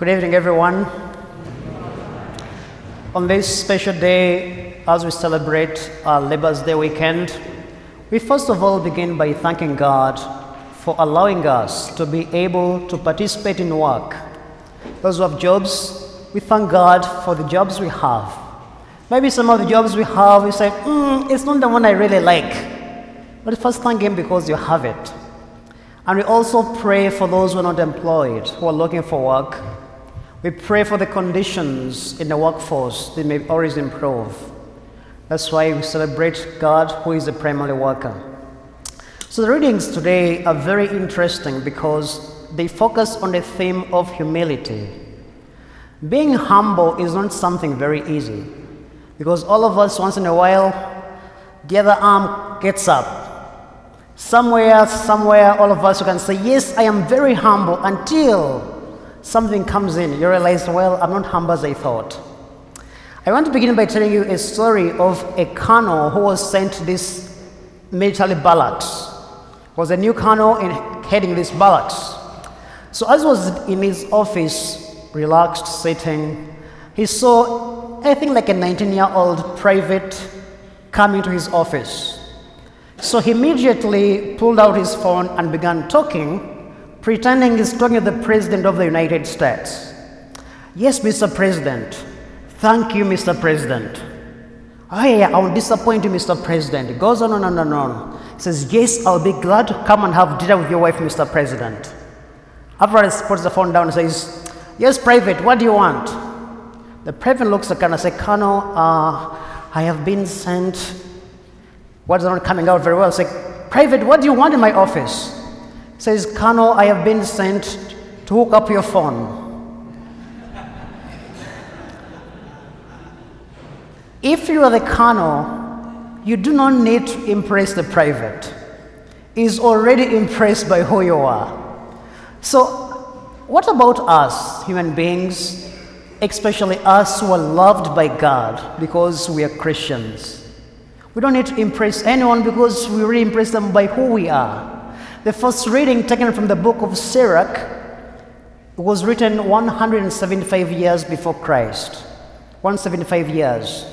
Good evening, everyone. On this special day, as we celebrate our Labor's Day weekend, we first of all begin by thanking God for allowing us to be able to participate in work. Those who have jobs, we thank God for the jobs we have. Maybe some of the jobs we have, we say, mm, it's not the one I really like. But first thank Him because you have it. And we also pray for those who are not employed, who are looking for work. We pray for the conditions in the workforce, they may always improve. That's why we celebrate God, who is the primary worker. So the readings today are very interesting because they focus on the theme of humility. Being humble is not something very easy because all of us, once in a while, the other arm gets up. Somewhere, somewhere, all of us, can say, Yes, I am very humble until something comes in. You realize, Well, I'm not humble as I thought. I want to begin by telling you a story of a colonel who was sent to this military barracks. Was a new colonel in heading this barracks. So as was in his office, relaxed, sitting, he saw, I think, like a 19-year-old private coming to his office. So he immediately pulled out his phone and began talking, pretending he's talking to the President of the United States. Yes, Mr. President. Thank you, Mr. President. Oh, yeah, I won't disappoint you, Mr. President. He goes on and on and on. He says, Yes, I'll be glad to come and have dinner with your wife, Mr. President. He puts the phone down and says, Yes, Private, what do you want? The Private looks at and says, Colonel, uh, I have been sent. What's not coming out very well? Like, Private, what do you want in my office? Says, Colonel, I have been sent to hook up your phone. If you are the colonel, you do not need to impress the private. He's already impressed by who you are. So, what about us, human beings, especially us who are loved by God because we are Christians? We don't need to impress anyone because we really impress them by who we are. The first reading taken from the book of Sirach was written 175 years before Christ. 175 years.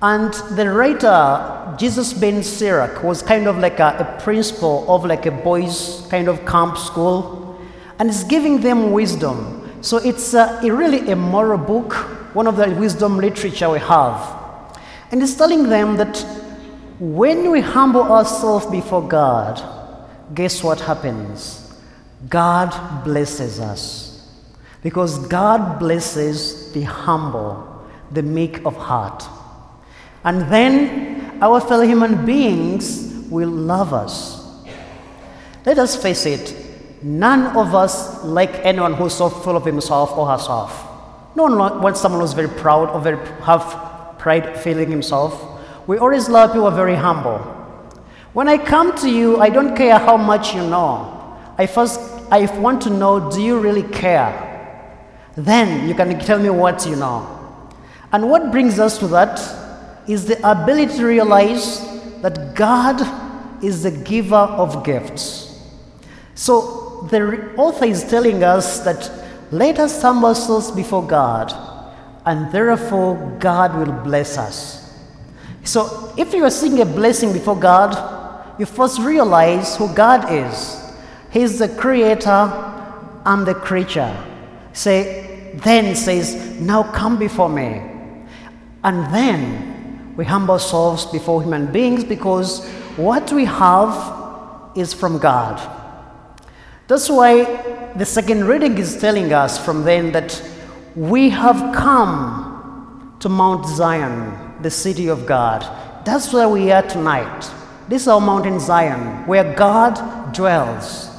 And the writer, Jesus ben Sirach, was kind of like a, a, principal of like a boys' kind of camp school, and is giving them wisdom. So it's a, a really a moral book, one of the wisdom literature we have. And it's telling them that when we humble ourselves before God, guess what happens? God blesses us. Because God blesses the humble, the meek of heart. And then our fellow human beings will love us. Let us face it, none of us like anyone who's so full of himself or herself. No one wants someone who's very proud or very have pride feeling himself. We always love people who are very humble. When I come to you, I don't care how much you know. I first I want to know do you really care? Then you can tell me what you know. And what brings us to that is the ability to realize that God is the giver of gifts. So the author is telling us that let us humble ourselves before God, and therefore God will bless us. So if you are seeking a blessing before God, you first realize who God is. He's the creator, I'm the creature. Say, then says, now come before me. And then we humble ourselves before human beings because what we have is from God. That's why the second reading is telling us from then that we have come to Mount Zion the city of God. That's where we are tonight. This is our mountain Zion, where God dwells.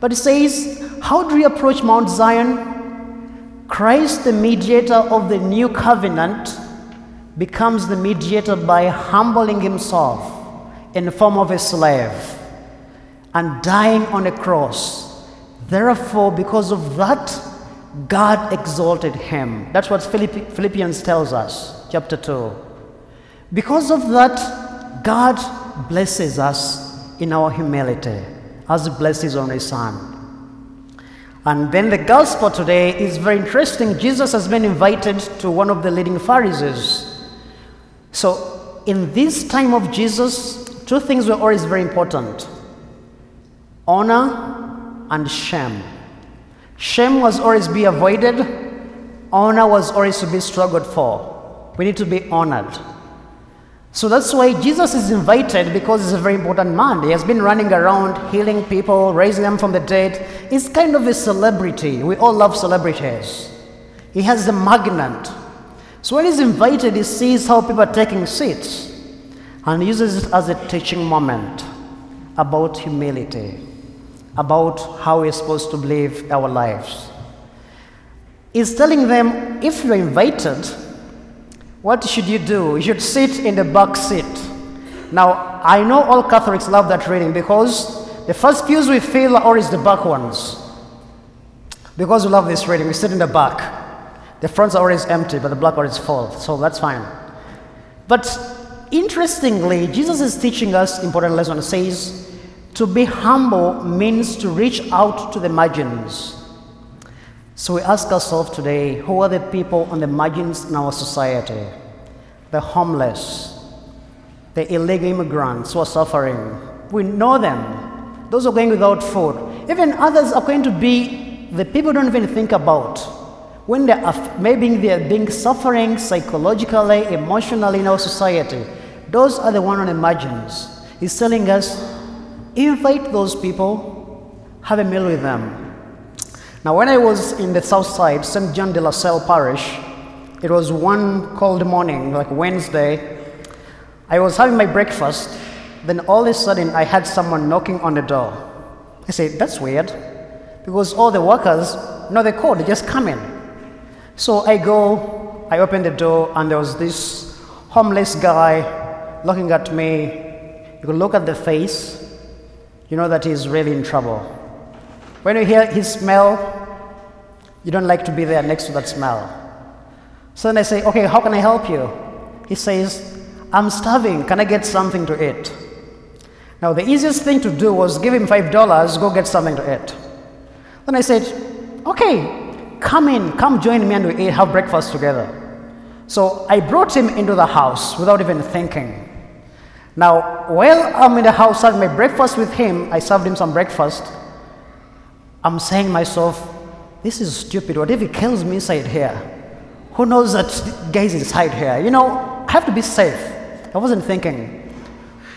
But it says, how do we approach Mount Zion? Christ, the mediator of the new covenant, becomes the mediator by humbling himself in the form of a slave and dying on a cross. Therefore, because of that, God exalted him. That's what Philippians tells us, chapter 2. Because of that, God blesses us in our humility as He blesses only Son. And then the gospel today is very interesting. Jesus has been invited to one of the leading Pharisees. So, in this time of Jesus, two things were always very important honor and shame. Shame was always to be avoided, honor was always to be struggled for. We need to be honored. So that's why Jesus is invited because he's a very important man. He has been running around healing people, raising them from the dead. He's kind of a celebrity. We all love celebrities. He has the magnet. So when he's invited, he sees how people are taking seats and uses it as a teaching moment about humility, about how we're supposed to live our lives. He's telling them if you're invited, what should you do? You should sit in the back seat. Now, I know all Catholics love that reading because the first pews we fill are always the back ones. Because we love this reading, we sit in the back. The fronts are always empty, but the back one is full, so that's fine. But interestingly, Jesus is teaching us important lesson. It says, to be humble means to reach out to the margins. So we ask ourselves today who are the people on the margins in our society? The homeless, the illegal immigrants who are suffering. We know them. Those are going without food. Even others are going to be the people don't even think about. When they are maybe they're being suffering psychologically, emotionally in our society, those are the one on the margins. He's telling us, invite those people, have a meal with them. Now, when I was in the south side, St. John de la Salle Parish, it was one cold morning, like Wednesday. I was having my breakfast, then all of a sudden I had someone knocking on the door. I said, That's weird, because all the workers know the code, they just come in. So I go, I open the door, and there was this homeless guy looking at me. You could look at the face, you know that he's really in trouble. When you hear his smell, you don't like to be there next to that smell. So then I say, Okay, how can I help you? He says, I'm starving. Can I get something to eat? Now, the easiest thing to do was give him $5, go get something to eat. Then I said, Okay, come in, come join me and we eat, have breakfast together. So I brought him into the house without even thinking. Now, while I'm in the house having my breakfast with him, I served him some breakfast. I'm saying myself, this is stupid. What if he kills me inside here? Who knows that guy's inside here? You know, I have to be safe. I wasn't thinking.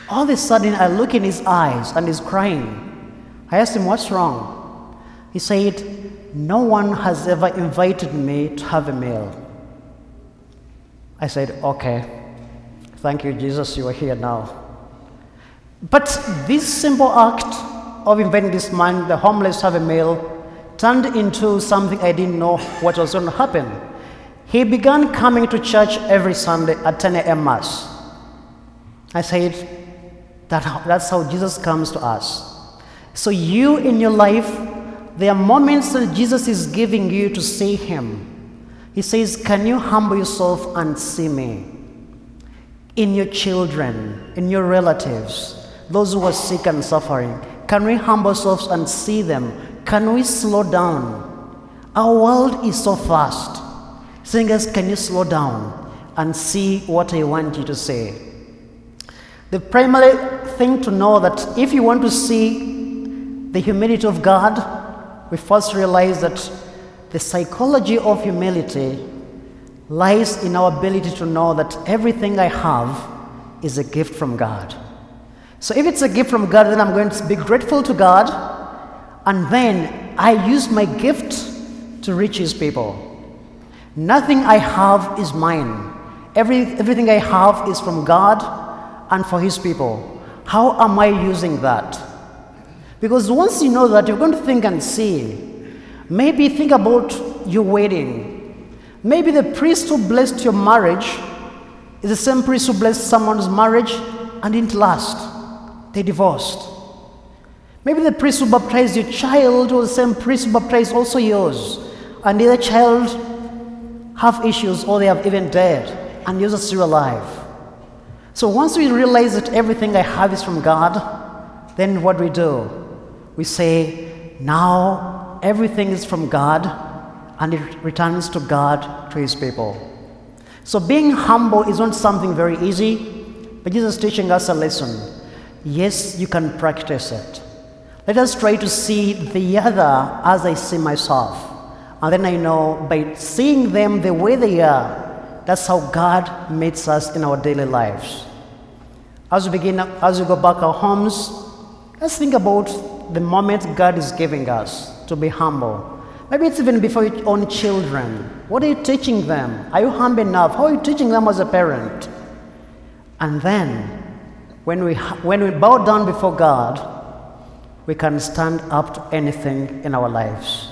All of a sudden, I look in his eyes and he's crying. I asked him, What's wrong? He said, No one has ever invited me to have a meal. I said, Okay. Thank you, Jesus, you are here now. But this simple act of inventing this man, the homeless, have a meal, turned into something I didn't know what was going to happen. He began coming to church every Sunday at 10 a.m. Mass. I said, that, that's how Jesus comes to us. So, you in your life, there are moments that Jesus is giving you to see Him. He says, Can you humble yourself and see me? In your children, in your relatives, those who are sick and suffering, can we humble ourselves and see them? Can we slow down? Our world is so fast. Singers, can you slow down and see what I want you to say? The primary thing to know that if you want to see the humility of God, we first realize that the psychology of humility lies in our ability to know that everything I have is a gift from God. So if it's a gift from God, then I'm going to be grateful to God, and then I use my gift to reach His people. Nothing I have is mine. Every, everything I have is from God and for His people. How am I using that? Because once you know that, you're going to think and see. Maybe think about your wedding. Maybe the priest who blessed your marriage is the same priest who blessed someone's marriage and didn't last. They divorced. Maybe the priest who baptized your child was the same priest who baptized also yours. And the other child have issues or they have even dead and yours are still alive. So once we realize that everything I have is from God, then what we do? We say, now everything is from God and it returns to God, to his people. So being humble is not something very easy, but Jesus is teaching us a lesson. Yes, you can practice it. Let us try to see the other as I see myself. And then I know by seeing them the way they are, that's how God meets us in our daily lives. As we begin, as we go back our homes, let's think about the moment God is giving us to be humble. Maybe it's even before your own children. What are you teaching them? Are you humble enough? How are you teaching them as a parent? And then, when we, when we bow down before God, we can stand up to anything in our lives.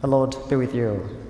The Lord be with you.